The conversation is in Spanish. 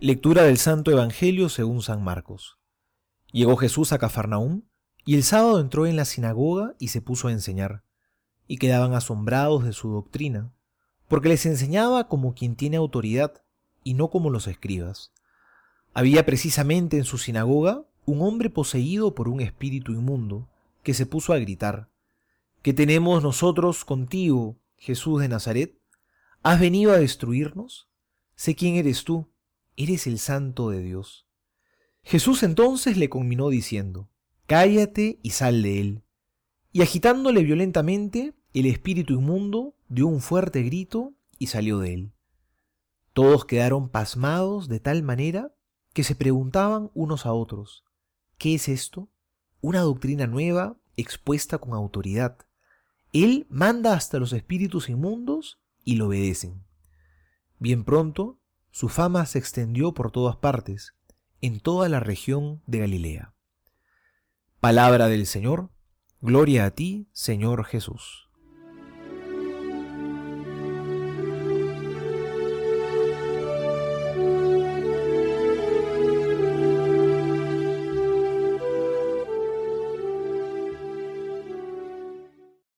Lectura del Santo Evangelio según San Marcos. Llegó Jesús a Cafarnaúm, y el sábado entró en la sinagoga y se puso a enseñar, y quedaban asombrados de su doctrina, porque les enseñaba como quien tiene autoridad, y no como los escribas. Había precisamente en su sinagoga un hombre poseído por un espíritu inmundo, que se puso a gritar, ¿Qué tenemos nosotros contigo, Jesús de Nazaret? ¿Has venido a destruirnos? Sé quién eres tú eres el santo de Dios. Jesús entonces le conminó diciendo, Cállate y sal de él. Y agitándole violentamente, el espíritu inmundo dio un fuerte grito y salió de él. Todos quedaron pasmados de tal manera que se preguntaban unos a otros, ¿qué es esto? Una doctrina nueva expuesta con autoridad. Él manda hasta los espíritus inmundos y lo obedecen. Bien pronto su fama se extendió por todas partes, en toda la región de Galilea. Palabra del Señor, gloria a ti, Señor Jesús.